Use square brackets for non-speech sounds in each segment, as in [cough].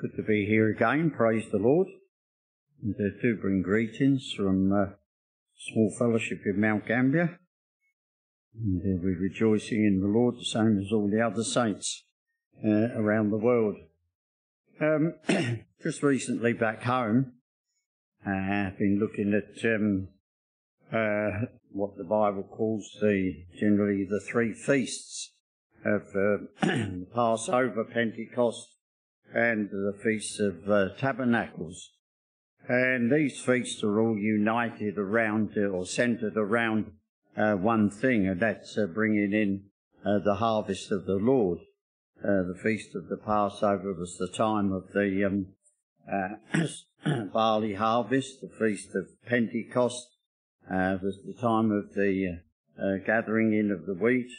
Good to be here again. Praise the Lord. And uh, do bring greetings from uh, small fellowship in Mount Gambier. And uh, we're rejoicing in the Lord the same as all the other saints uh, around the world. Um, [clears throat] just recently back home, I've been looking at um, uh, what the Bible calls the generally the three feasts of uh, [clears throat] Passover, Pentecost, and the Feast of uh, Tabernacles. And these feasts are all united around uh, or centered around uh, one thing, and that's uh, bringing in uh, the harvest of the Lord. Uh, the Feast of the Passover was the time of the um, [clears throat] barley harvest. The Feast of Pentecost was the time of the gathering in of the wheat.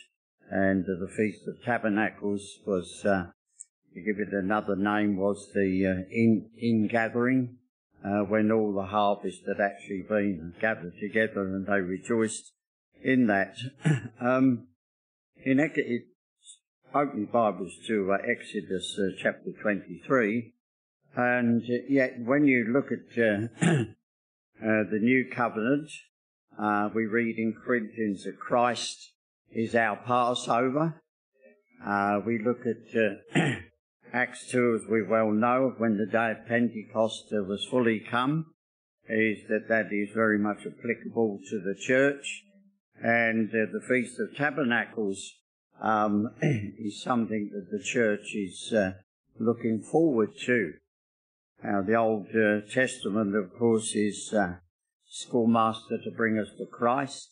And the Feast of Tabernacles was to give it another name, was the uh, in ingathering, uh, when all the harvest had actually been gathered together and they rejoiced in that. [clears throat] um, in it, open Bibles to uh, Exodus uh, chapter 23, and uh, yet when you look at uh, [clears throat] the new covenant, we read in Corinthians that Christ is our Passover. we look at [clears throat] Acts 2, as we well know, when the day of Pentecost was fully come, is that that is very much applicable to the church. And uh, the Feast of Tabernacles um, [clears throat] is something that the church is uh, looking forward to. Now, the Old uh, Testament, of course, is uh, schoolmaster to bring us to Christ.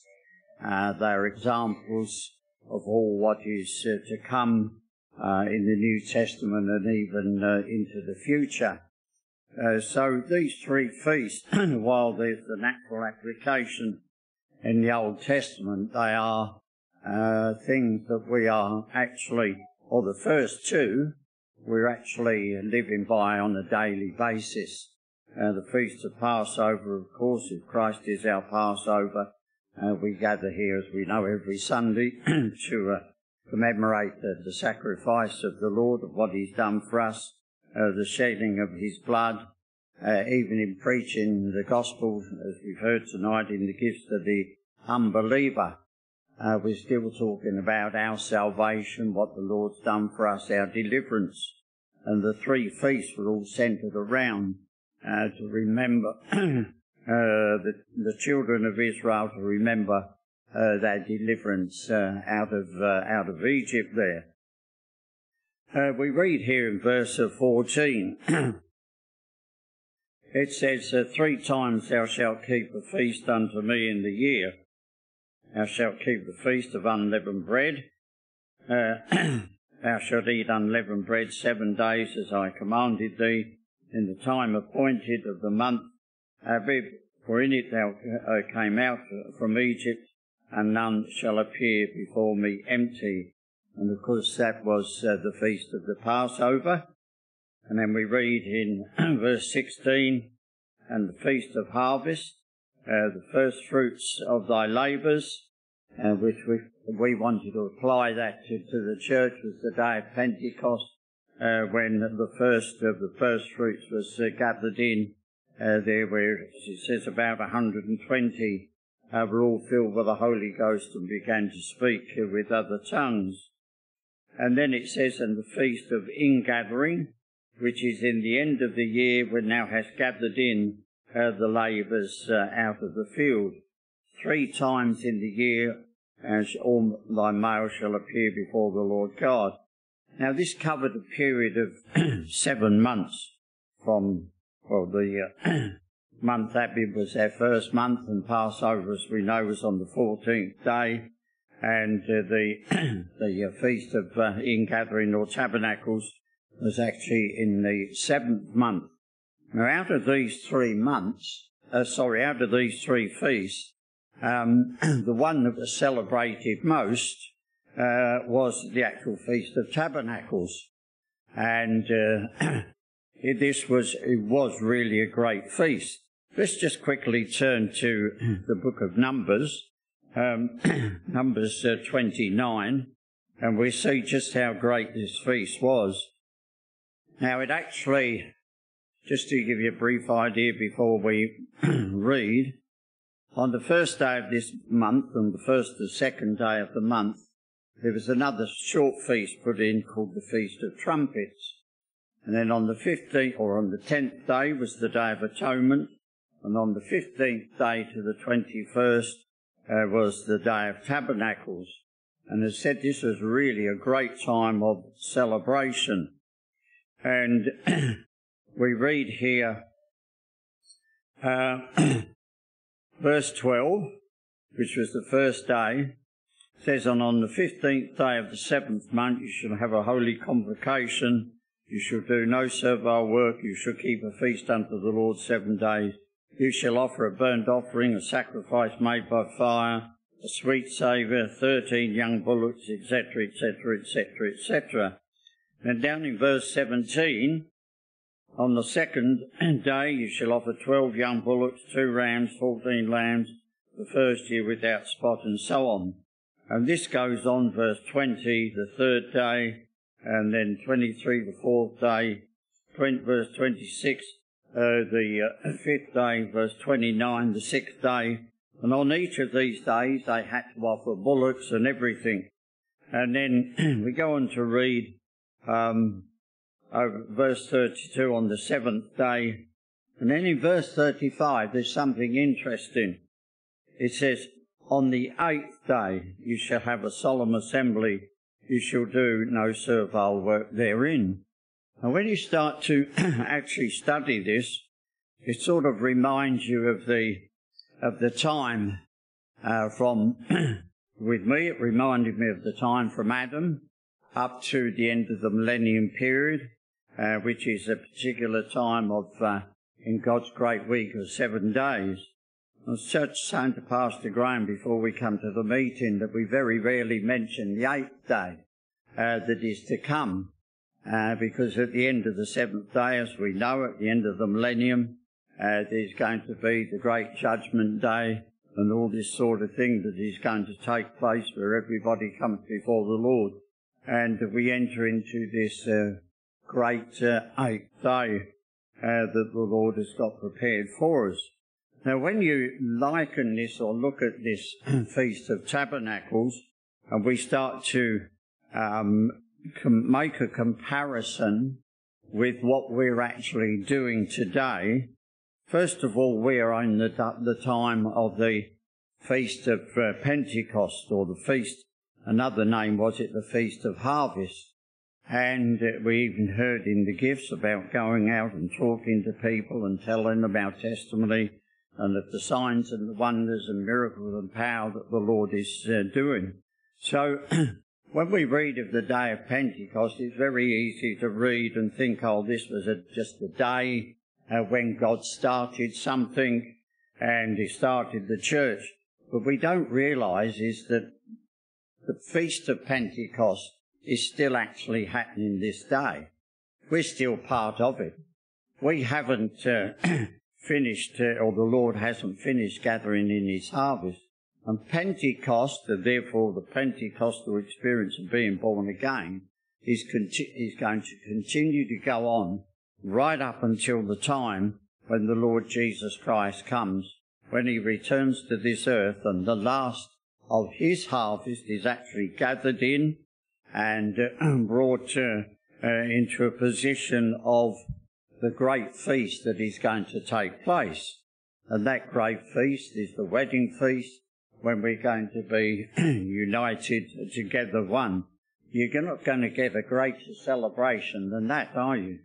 Uh, they are examples of all what is uh, to come uh, in the New Testament and even uh, into the future. Uh, so these three feasts, [clears throat] while there's the natural application in the Old Testament, they are uh, things that we are actually, or the first two, we're actually living by on a daily basis. Uh, the Feast of Passover, of course, if Christ is our Passover, uh, we gather here, as we know, every Sunday [clears throat] to commemorate the, the, sacrifice of the Lord, of what He's done for us, uh, the shedding of His blood, uh, even in preaching the gospel, as we've heard tonight, in the gifts of the unbeliever. Uh, we're still talking about our salvation, what the Lord's done for us, our deliverance. And the three feasts were all centered around uh, to remember [clears throat] uh, the, the children of Israel, to remember uh, their deliverance uh, out of uh, out of Egypt. There, uh, we read here in verse fourteen. [clears throat] it says, "Three times thou shalt keep a feast unto me in the year. Thou shalt keep the feast of unleavened bread." Uh, [clears throat] thou shalt eat unleavened bread seven days as I commanded thee in the time appointed of the month Abib, for in it thou uh, came out from Egypt, and none shall appear before me empty. And of course, that was uh, the feast of the Passover. And then we read in [clears throat] verse 16, and the feast of harvest, uh, the first fruits of thy labours, uh, which we, we wanted to apply that to, to the church was the day of Pentecost, uh, when the first of the first fruits was uh, gathered in uh, there where it says about 120 uh, were all filled with the Holy Ghost and began to speak with other tongues. And then it says, in the feast of ingathering, which is in the end of the year when thou hast gathered in uh, the labours uh, out of the field. Three times in the year as all thy male shall appear before the Lord God. Now this covered a period of [clears throat] seven months from, well, the uh, month Abib was our first month, and Passover, as we know, was on the 14th day, and uh, the [clears throat] the uh, feast of uh, ingathering or tabernacles was actually in the seventh month. Now, out of these three months, uh, sorry, out of these three feasts, um, [clears throat] the one that was celebrated most uh, was the actual feast of tabernacles, and uh, [clears throat] this was it was really a great feast. Let's just quickly turn to the book of Numbers, um, [clears throat] Numbers uh, 29, and we see just how great this feast was. Now, it actually, just to give you a brief idea before we [clears throat] read, on the first day of this month and the first and second day of the month, there was another short feast put in called the Feast of Trumpets. And then on the 15th or on the 10th day was the Day of Atonement. And on the 15th day to the 21st uh, was the Day of Tabernacles. And as said, this was really a great time of celebration. And [clears throat] we read here, uh, [clears throat] verse 12, which was the first day, says, And on the fifteenth day of the seventh month you shall have a holy convocation. You shall do no servile work. You shall keep a feast unto the Lord seven days. You shall offer a burnt offering, a sacrifice made by fire, a sweet savour, thirteen young bullocks, etc., etc., etc., etc. And down in verse 17, on the second [clears throat] day you shall offer twelve young bullocks, two rams, fourteen lambs, the first year without spot, and so on. And this goes on, verse 20, the third day, and then 23, the fourth day, 20, verse 26, uh, the uh, [coughs] fifth day, verse 29, the sixth day. And on each of these days they had to offer bullocks and everything. And then [coughs] we go on to read um, over verse 32 on the seventh day. And then in verse 35 there's something interesting. It says, on the eighth day you shall have a solemn assembly. You shall do no servile work therein. And when you start to [clears throat] actually study this, it sort of reminds you of the of the time uh, from [clears throat] with me. It reminded me of the time from Adam up to the end of the millennium period, uh, which is a particular time of uh, in God's great week of seven days. It's such saying to Pastor Graham before we come to the meeting that we very rarely mention the eighth day uh, that is to come, uh, because at the end of the seventh day, as we know, at the end of the millennium, uh, there's going to be the great judgment day and all this sort of thing that is going to take place where everybody comes before the Lord. And we enter into this uh, great uh, eighth day uh, that the Lord has got prepared for us. Now, when you liken this or look at this [clears throat] Feast of Tabernacles, and we start to um, make a comparison with what we're actually doing today, first of all, we are in the, the time of the Feast of uh, Pentecost, or the Feast, another name was it, the Feast of Harvest. And uh, we even heard in the gifts about going out and talking to people and telling them our testimony and of the signs and the wonders and miracles and power that the Lord is uh, doing. So, [clears throat] when we read of the day of Pentecost, it's very easy to read and think, oh, this was a, just a day uh, when God started something and He started the church. But we don't realize is that the Feast of Pentecost is still actually happening this day. We're still part of it. We haven't uh, [clears throat] finished, uh, or the Lord hasn't finished gathering in his harvest. And Pentecost, and therefore the Pentecostal experience of being born again, is, conti- is going to continue to go on right up until the time when the Lord Jesus Christ comes, when he returns to this earth and the last of his harvest is actually gathered in and uh, [clears throat] brought uh, uh, into a position of the great feast that is going to take place. And that great feast is the wedding feast when we're going to be [clears throat] united together one. You're not going to get a greater celebration than that, are you?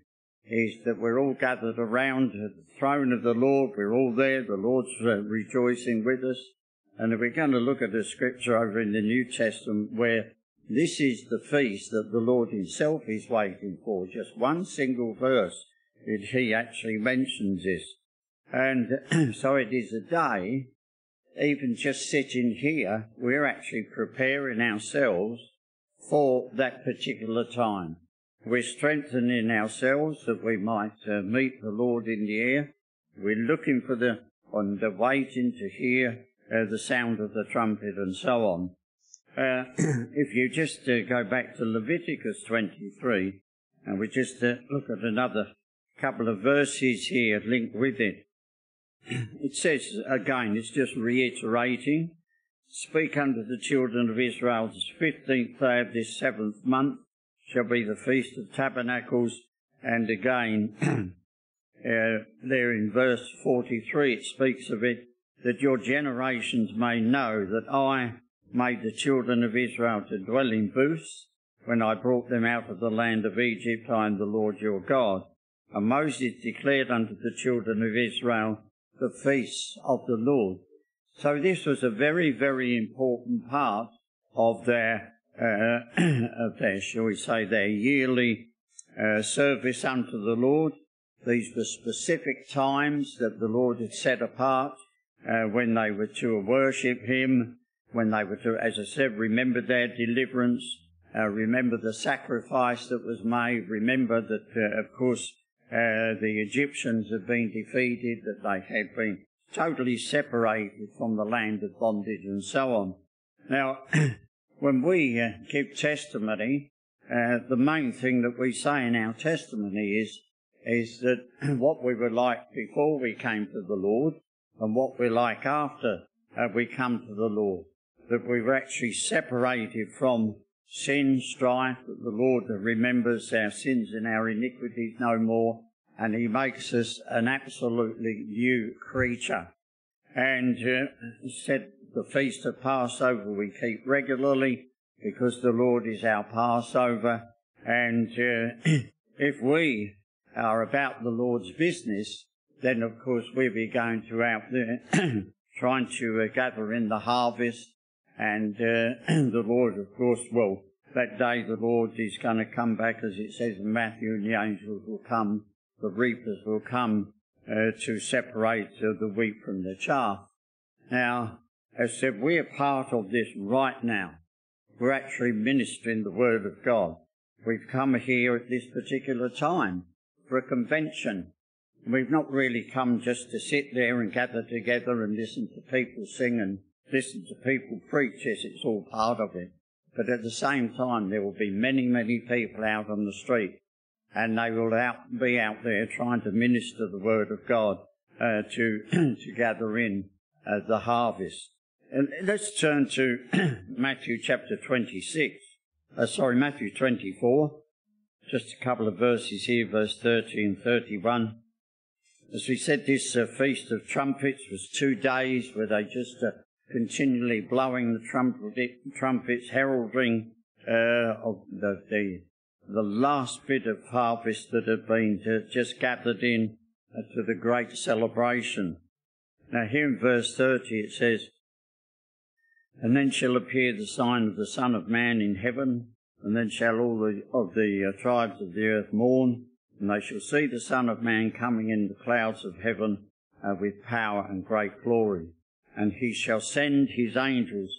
Is that we're all gathered around the throne of the Lord, we're all there, the Lord's uh, rejoicing with us. And we're going to look at a scripture over in the New Testament where this is the feast that the Lord Himself is waiting for, just one single verse he actually mentions this. And [clears throat] so it is a day, even just sitting here, we're actually preparing ourselves for that particular time. We're strengthening ourselves that we might uh, meet the Lord in the air. We're looking for the, on the waiting to hear uh, the sound of the trumpet and so on. Uh, [clears throat] if you just uh, go back to Leviticus 23, And we just uh, look at another couple of verses here linked with it. It says again, it's just reiterating, speak unto the children of Israel, this fifteenth day of this seventh month shall be the feast of tabernacles. And again, [clears throat] uh, there in verse 43 it speaks of it, that your generations may know that I made the children of Israel to dwell in booths when I brought them out of the land of Egypt, I am the Lord your God. And Moses declared unto the children of Israel the feasts of the Lord. So this was a very, very important part of their, uh, [clears throat] of their, shall we say, their yearly uh, service unto the Lord. These were specific times that the Lord had set apart uh, when they were to worship Him, when they were to, as I said, remember their deliverance, uh, remember the sacrifice that was made, remember that, uh, of course, uh, the Egyptians had been defeated, that they had been totally separated from the land of bondage and so on. Now, [clears throat] when we uh, give testimony, uh, the main thing that we say in our testimony is, is that [clears throat] what we were like before we came to the Lord and what we're like after uh, we come to the Lord. That we were actually separated from sin, strife, that the Lord remembers our sins and our iniquities no more, and He makes us an absolutely new creature. And uh, said the feast of Passover we keep regularly because the Lord is our Passover. And uh, [clears throat] if we are about the Lord's business, then of course we'll be going to out there [clears throat] trying to uh, gather in the harvest. And uh, [clears throat] the Lord, of course, will, that day the Lord is going to come back, as it says in Matthew, and the angels will come, the reapers will come uh, to separate uh, the wheat from the chaff. Now, as I said, we're part of this right now. We're actually ministering the Word of God. We've come here at this particular time for a convention We've not really come just to sit there and gather together and listen to people sing and listen to people preach. Yes, it's all part of it. But at the same time, there will be many, many people out on the street and they will out, be out there trying to minister the word of God uh, to, [clears throat] to gather in uh, the harvest. And let's turn to [clears throat] Matthew chapter 26. Uh, sorry, Matthew 24. Just a couple of verses here, verse 30 and 31. As we said, this uh, Feast of Trumpets was two days where they just uh, continually blowing the trumpet, trumpets, heralding uh, of the, the, the last bit of harvest that had been just gathered in uh, to the great celebration. Now here in verse 30 it says, And then shall appear the sign of the Son of Man in heaven, and then shall all the, of the uh, tribes of the earth mourn, and they shall see the Son of Man coming in the clouds of heaven uh, with power and great glory. And he shall send his angels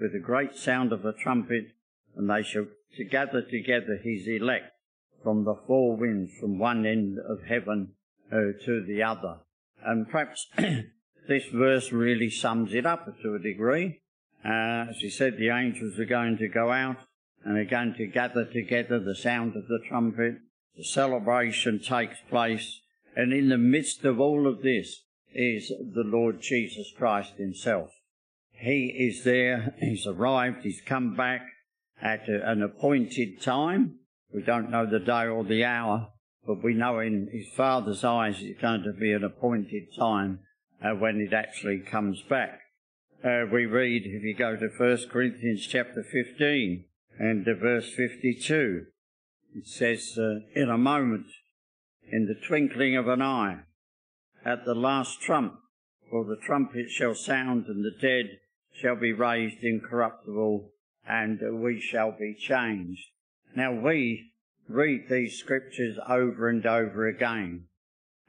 with a great sound of a trumpet, and they shall gather together his elect from the four winds, from one end of heaven uh, to the other. And perhaps [clears throat] this verse really sums it up to a degree. Uh, as he said, the angels are going to go out and are going to gather together the sound of the trumpet, the celebration takes place, and in the midst of all of this is the Lord Jesus Christ Himself. He is there, He's arrived, He's come back at a, an appointed time. We don't know the day or the hour, but we know in His Father's eyes it's going to be an appointed time uh, when it actually comes back. Uh, we read, if you go to 1 Corinthians chapter 15 and verse 52, it says, uh, in a moment, in the twinkling of an eye, at the last trump, for the trumpet shall sound, and the dead shall be raised incorruptible, and we shall be changed. Now we read these scriptures over and over again,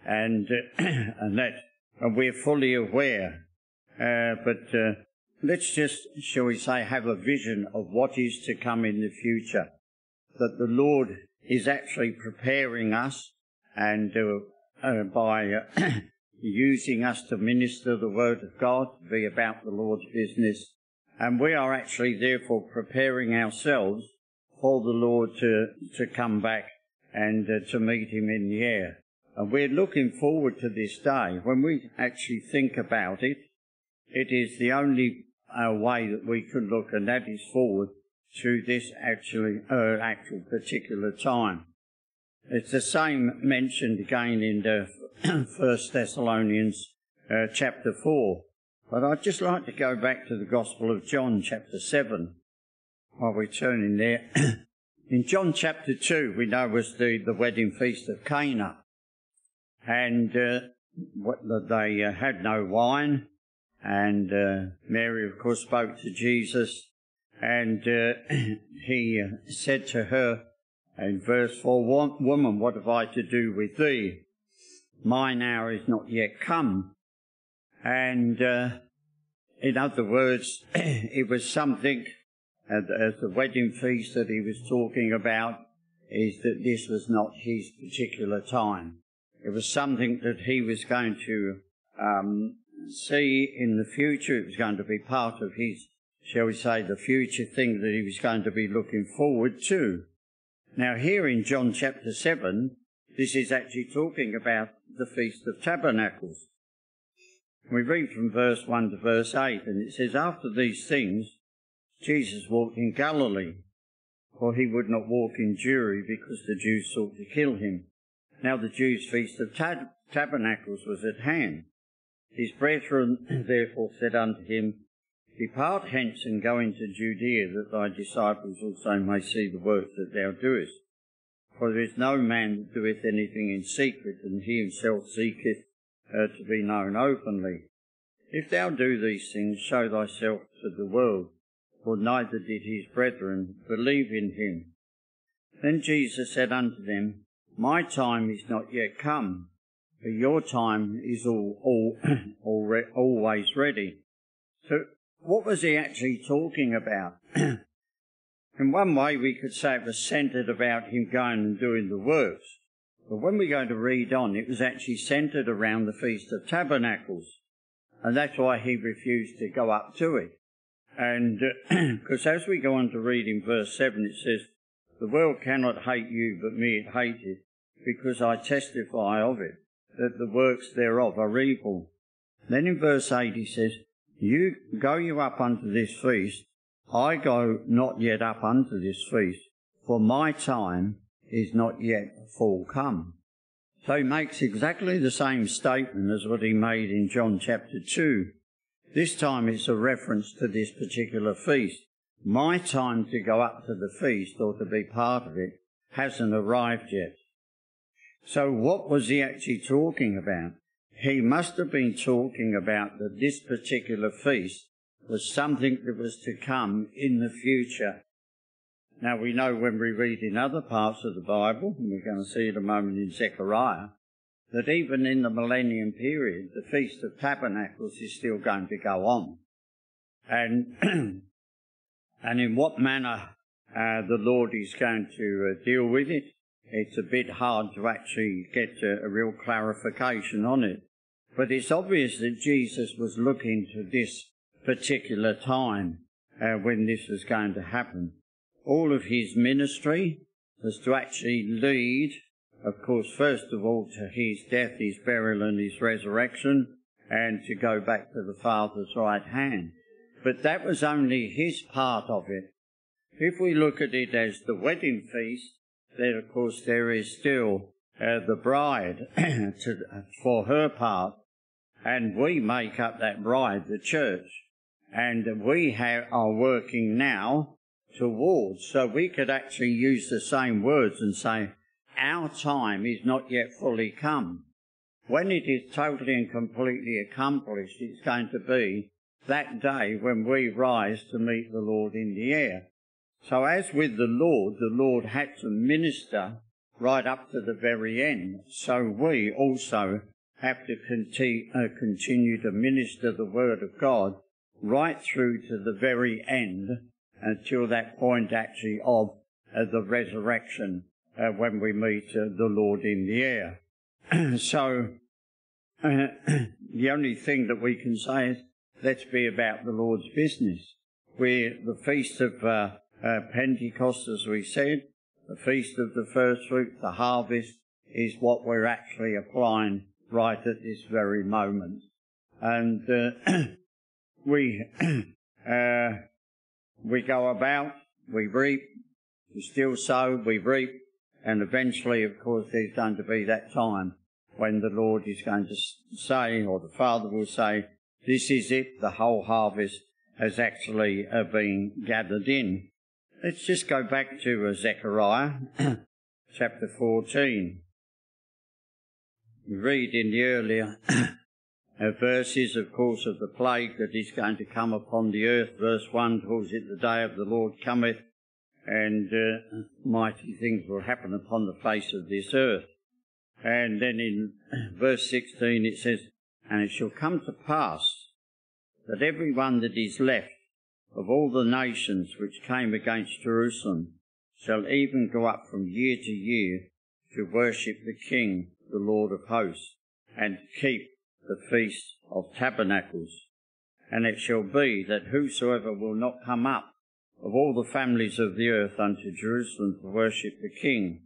and [clears throat] and that and we're fully aware. Uh, but uh, let's just, shall we say, have a vision of what is to come in the future that the Lord is actually preparing us and uh, uh, by uh, [clears throat] using us to minister the Word of God, to be about the Lord's business. And we are actually therefore preparing ourselves for the Lord to, to come back and uh, to meet him in the air. And we're looking forward to this day. When we actually think about it, it is the only uh, way that we can look, and that is forward to this actually uh, actual particular time. It's the same mentioned again in the [clears throat] First Thessalonians uh, chapter four. But I'd just like to go back to the Gospel of John chapter seven while we're turning there. [clears throat] in John chapter two, we know was the, the wedding feast of Cana, and uh, they uh, had no wine, and uh, Mary, of course, spoke to Jesus, and uh, [clears throat] he uh, said to her in verse 4 Woman, what have I to do with thee? Mine hour is not yet come. And uh, in other words, [clears throat] it was something, as the wedding feast that he was talking about, is that this was not his particular time. It was something that he was going to um, see in the future. It was going to be part of his, shall we say, the future thing that he was going to be looking forward to. Now, here in John chapter 7, this is actually talking about the Feast of Tabernacles. We read from verse 1 to verse 8, and it says, After these things, Jesus walked in Galilee, for he would not walk in Jewry because the Jews sought to kill him. Now the Jews' Feast of Tab- Tabernacles was at hand. His brethren [clears throat] therefore said unto him, Depart hence and go into Judea, that thy disciples also may see the works that thou doest. For there is no man that doeth anything in secret, and he himself seeketh uh, to be known openly. If thou do these things, show thyself to the world, for neither did his brethren believe in him. Then Jesus said unto them, My time is not yet come, but your time is all, all, [clears throat] all always ready. So, what was he actually talking about? [clears throat] In one way, we could say it was centered about him going and doing the works. But when we go to read on, it was actually centered around the Feast of Tabernacles. And that's why he refused to go up to it. And because uh, [clears throat] as we go on to read in verse 7, it says, The world cannot hate you, but me it hated, because I testify of it that the works thereof are evil. Then in verse 8 he says, You go you up unto this feast, I go not yet up unto this feast, for my time is not yet full come. So he makes exactly the same statement as what he made in John chapter 2. This time it's a reference to this particular feast. My time to go up to the feast or to be part of it hasn't arrived yet. So what was he actually talking about? He must have been talking about that this particular feast was something that was to come in the future. Now we know when we read in other parts of the Bible, and we're going to see it a moment in Zechariah, that even in the millennium period, the Feast of Tabernacles is still going to go on. And, [clears throat] and in what manner uh, the Lord is going to uh, deal with it, it's a bit hard to actually get a, a real clarification on it. But it's obvious that Jesus was looking to this particular time uh, when this was going to happen. All of his ministry was to actually lead, of course, first of all to his death, his burial, and his resurrection, and to go back to the Father's right hand. But that was only his part of it. If we look at it as the wedding feast, then of course there is still uh, the bride [clears throat] to, for her part, and we make up that bride, the church, and we have, are working now towards. So we could actually use the same words and say, our time is not yet fully come. When it is totally and completely accomplished, it's going to be that day when we rise to meet the Lord in the air. So as with the Lord, the Lord had to minister right up to the very end. So we also have to conti- uh, continue to minister the Word of God right through to the very end until that point actually of uh, the resurrection uh, when we meet uh, the Lord in the air. [clears throat] so [clears throat] the only thing that we can say is let's be about the Lord's business. We're the feast of uh, uh, Pentecost, as we said, the feast of the first fruit, the harvest, is what we're actually applying right at this very moment. And uh, [clears throat] we [clears throat] uh, we go about, we reap, we still sow, we reap, and eventually, of course, there's going to be that time when the Lord is going to say, or the Father will say, this is it, the whole harvest has actually uh, been gathered in. Let's just go back to uh, Zechariah [clears throat] chapter 14. We read in the earlier [clears throat] uh, verses, of course, of the plague that is going to come upon the earth. Verse 1 calls it the day of the Lord cometh, and uh, mighty things will happen upon the face of this earth. And then in [clears throat] verse 16 it says, And it shall come to pass that every one that is left of all the nations which came against Jerusalem shall even go up from year to year to worship the King, the Lord of hosts, and keep the feast of tabernacles. And it shall be that whosoever will not come up of all the families of the earth unto Jerusalem to worship the King,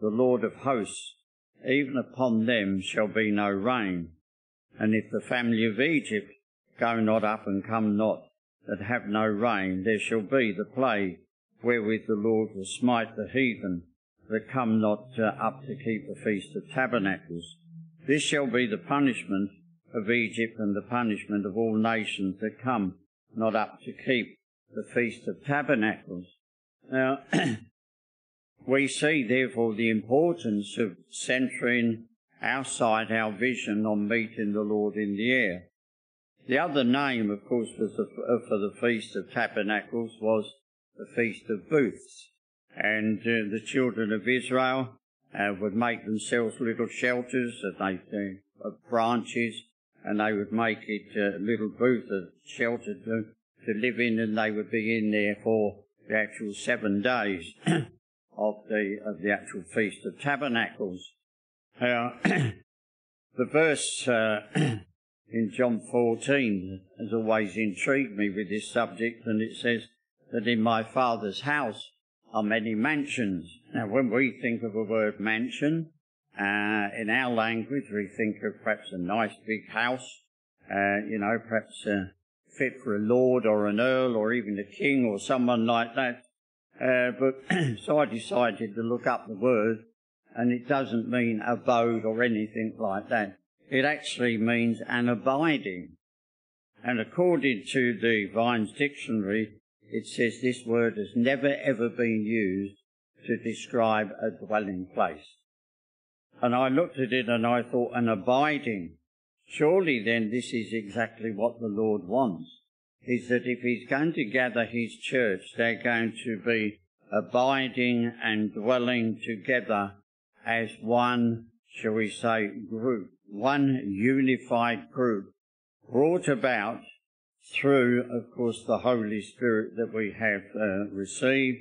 the Lord of hosts, even upon them shall be no rain. And if the family of Egypt go not up and come not, that have no rain, there shall be the plague wherewith the Lord will smite the heathen that come not uh, up to keep the feast of tabernacles. This shall be the punishment of Egypt and the punishment of all nations that come not up to keep the feast of tabernacles. Now, [clears throat] we see therefore the importance of centering our sight, our vision on meeting the Lord in the air. The other name, of course, for the, uh, for the Feast of Tabernacles was the Feast of Booths. And uh, the children of Israel uh, would make themselves little shelters that they, uh, of branches, and they would make it a little booth, a shelter to, to live in, and they would be in there for the actual seven days [clears throat] of the of the actual Feast of Tabernacles. Uh, [clears throat] the verse uh, [clears throat] in John 14 has always intrigued me with this subject, and it says that in my Father's house are many mansions. Now, when we think of the word mansion, uh, in our language, we think of perhaps a nice big house, uh, you know, perhaps uh, fit for a lord or an earl or even a king or someone like that. Uh, but [clears throat] so I decided to look up the word, and it doesn't mean abode or anything like that. It actually means an abiding. And according to the Vine's dictionary, it says this word has never ever been used to describe a dwelling place. And I looked at it and I thought, an abiding. Surely then this is exactly what the Lord wants. Is that if He's going to gather His church, they're going to be abiding and dwelling together as one, shall we say, group one unified group brought about through, of course, the Holy Spirit that we have uh, received,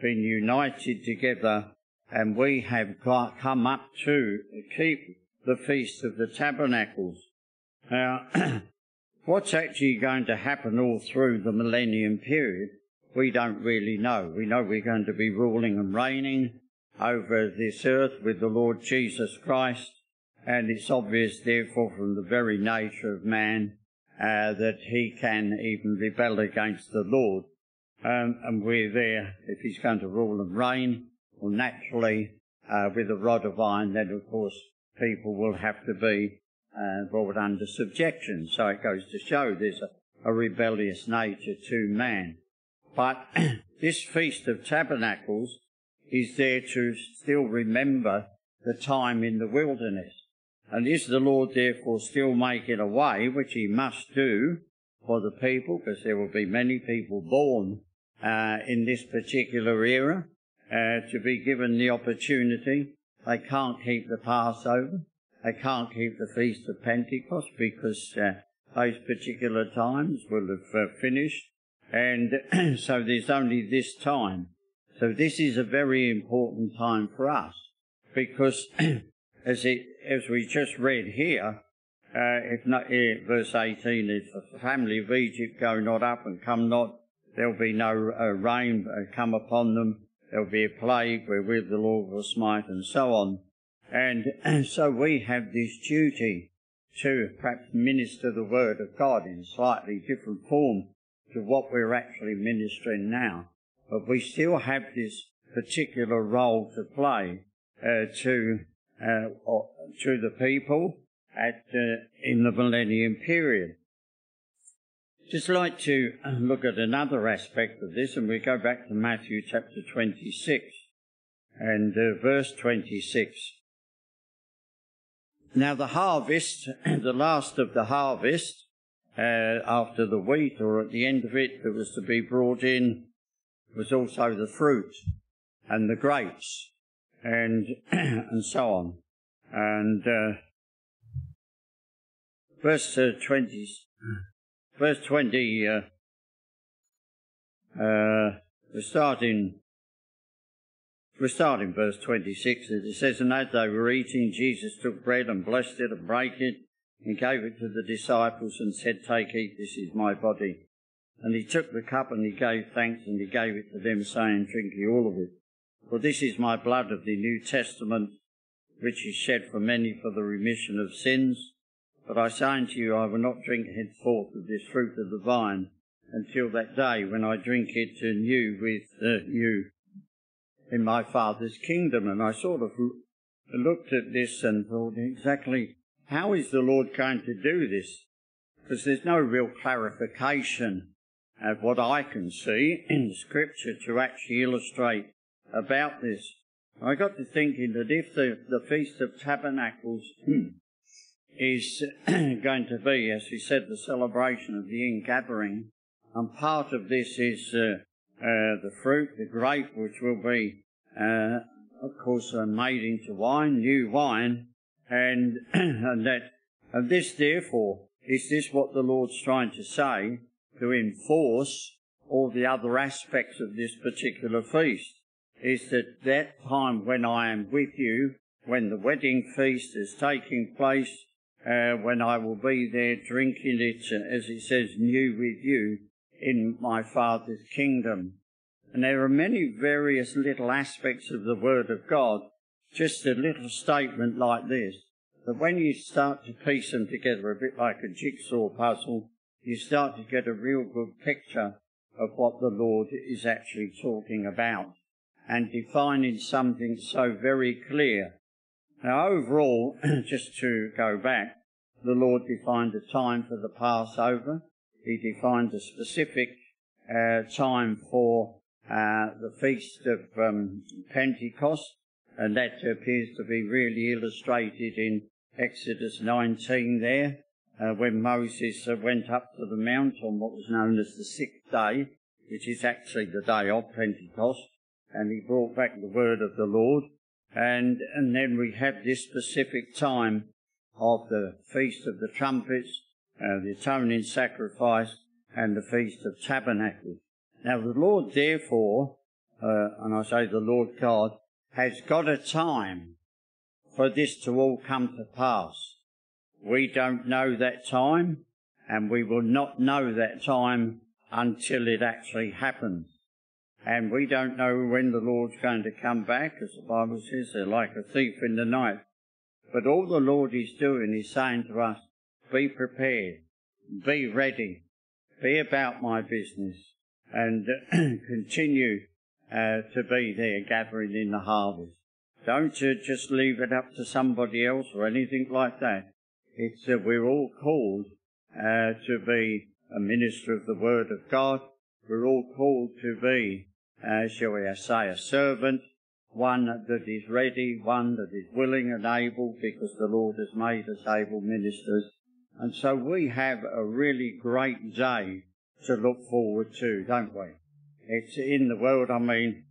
been united together, and we have got, come up to keep the Feast of the Tabernacles. Now, [clears throat] what's actually going to happen all through the millennium period, we don't really know. We know we're going to be ruling and reigning over this earth with the Lord Jesus Christ, and it's obvious, therefore, from the very nature of man uh, that he can even rebel against the Lord. Um, and we're there, if he's going to rule and reign, well, naturally, uh, with a rod of iron, then of course people will have to be uh, brought under subjection. So it goes to show there's a, a rebellious nature to man. But [clears throat] this Feast of Tabernacles is there to still remember the time in the wilderness. And is the Lord therefore still making a way, which he must do for the people, because there will be many people born uh, in this particular era, uh, to be given the opportunity. They can't keep the Passover. They can't keep the Feast of Pentecost because uh, those particular times will have uh, finished. And [clears throat] so there's only this time. So this is a very important time for us because [clears throat] as it as we just read here, uh, if not, uh, verse 18, if the family of Egypt go not up and come not, there'll be no uh, rain uh, come upon them. there'll be a plague wherewith the Lord will smite, and so on. And, and [clears throat] so we have this duty to perhaps minister the Word of God in slightly different form to what we're actually ministering now. But we still have this particular role to play uh, to to the people at uh, in the millennium period. Just like to uh, look at another aspect of this, and we go back to Matthew chapter 26 and uh, verse 26. Now the harvest, [clears throat] the last of the harvest, uh, after the wheat or at the end of it that was to be brought in, was also the fruit and the grapes and [clears throat] and so on. And uh, verse uh, 20, verse 20, uh, uh, we're starting, we're starting verse 26. It says, And as they were eating, Jesus took bread and blessed it and brake it and gave it to the disciples and said, Take, eat, this is my body. And he took the cup and he gave thanks and he gave it to them, saying, Drink ye all of it. For this is my blood of the New Testament, which is shed for many for the remission of sins. But I say unto you, I will not drink henceforth of this fruit of the vine until that day when I drink it anew with uh, you in my Father's kingdom. And I sort of looked at this and thought, exactly how is the Lord going to do this? Because there's no real clarification of what I can see in the scripture to actually illustrate about this. I got to thinking that if the, the Feast of Tabernacles [clears throat] is [clears throat] going to be, as he said, the celebration of the ingathering, and part of this is uh, uh, the fruit, the grape, which will be, uh, of course, uh, made into wine, new wine, and, [clears throat] and that, and this therefore, is this what the Lord's trying to say? To enforce all the other aspects of this particular feast is that that time when I am with you, when the wedding feast is taking place, uh, when I will be there drinking it, as it says, new with you in my Father's kingdom. And there are many various little aspects of the Word of God. Just a little statement like this, that when you start to piece them together a bit like a jigsaw puzzle, you start to get a real good picture of what the Lord is actually talking about and defining something so very clear. Now, overall, [clears throat] just to go back, the Lord defined a time for the Passover. He defined a specific uh, time for uh, the feast of um, Pentecost, and that appears to be really illustrated in Exodus 19 there, uh, when Moses uh, went up to the mount on what was known as the sixth day, which is actually the day of Pentecost and he brought back the word of the Lord. And, and then we have this specific time of the Feast of the Trumpets, uh, the atoning sacrifice, and the Feast of Tabernacles. Now the Lord therefore, uh, and I say the Lord God, has got a time for this to all come to pass. We don't know that time, and we will not know that time until it actually happens. And we don't know when the Lord's going to come back, as the Bible says, they're like a thief in the night. But all the Lord is doing is saying to us, be prepared, be ready, be about my business, and [clears throat] continue uh, to be there gathering in the harvest. Don't you just leave it up to somebody else or anything like that. It's that uh, we're all called uh, to be a minister of the Word of God. We're all called to be uh, shall we say, a servant, one that is ready, one that is willing and able, because the Lord has made us able ministers. And so we have a really great day to look forward to, don't we? It's in the world, I mean,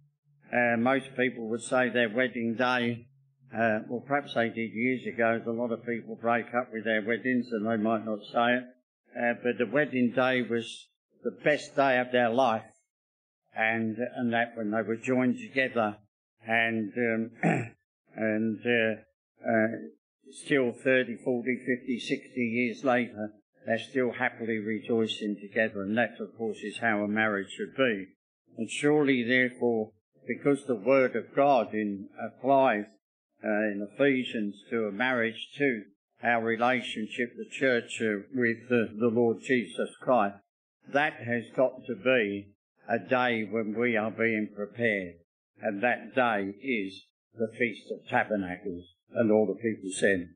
uh, most people would say their wedding day, uh, well, perhaps they did years ago. A lot of people break up with their weddings and they might not say it. Uh, but the wedding day was the best day of their life and and that when they were joined together and um, [clears throat] and uh, uh, still 30, 40, 50, 60 years later, they're still happily rejoicing together, and that, of course, is how a marriage should be. And surely, therefore, because the Word of God in, applies uh, in Ephesians to a marriage to our relationship, the church, uh, with the, the Lord Jesus Christ. That has got to be a day when we are being prepared. And that day is the Feast of Tabernacles. And all the people said,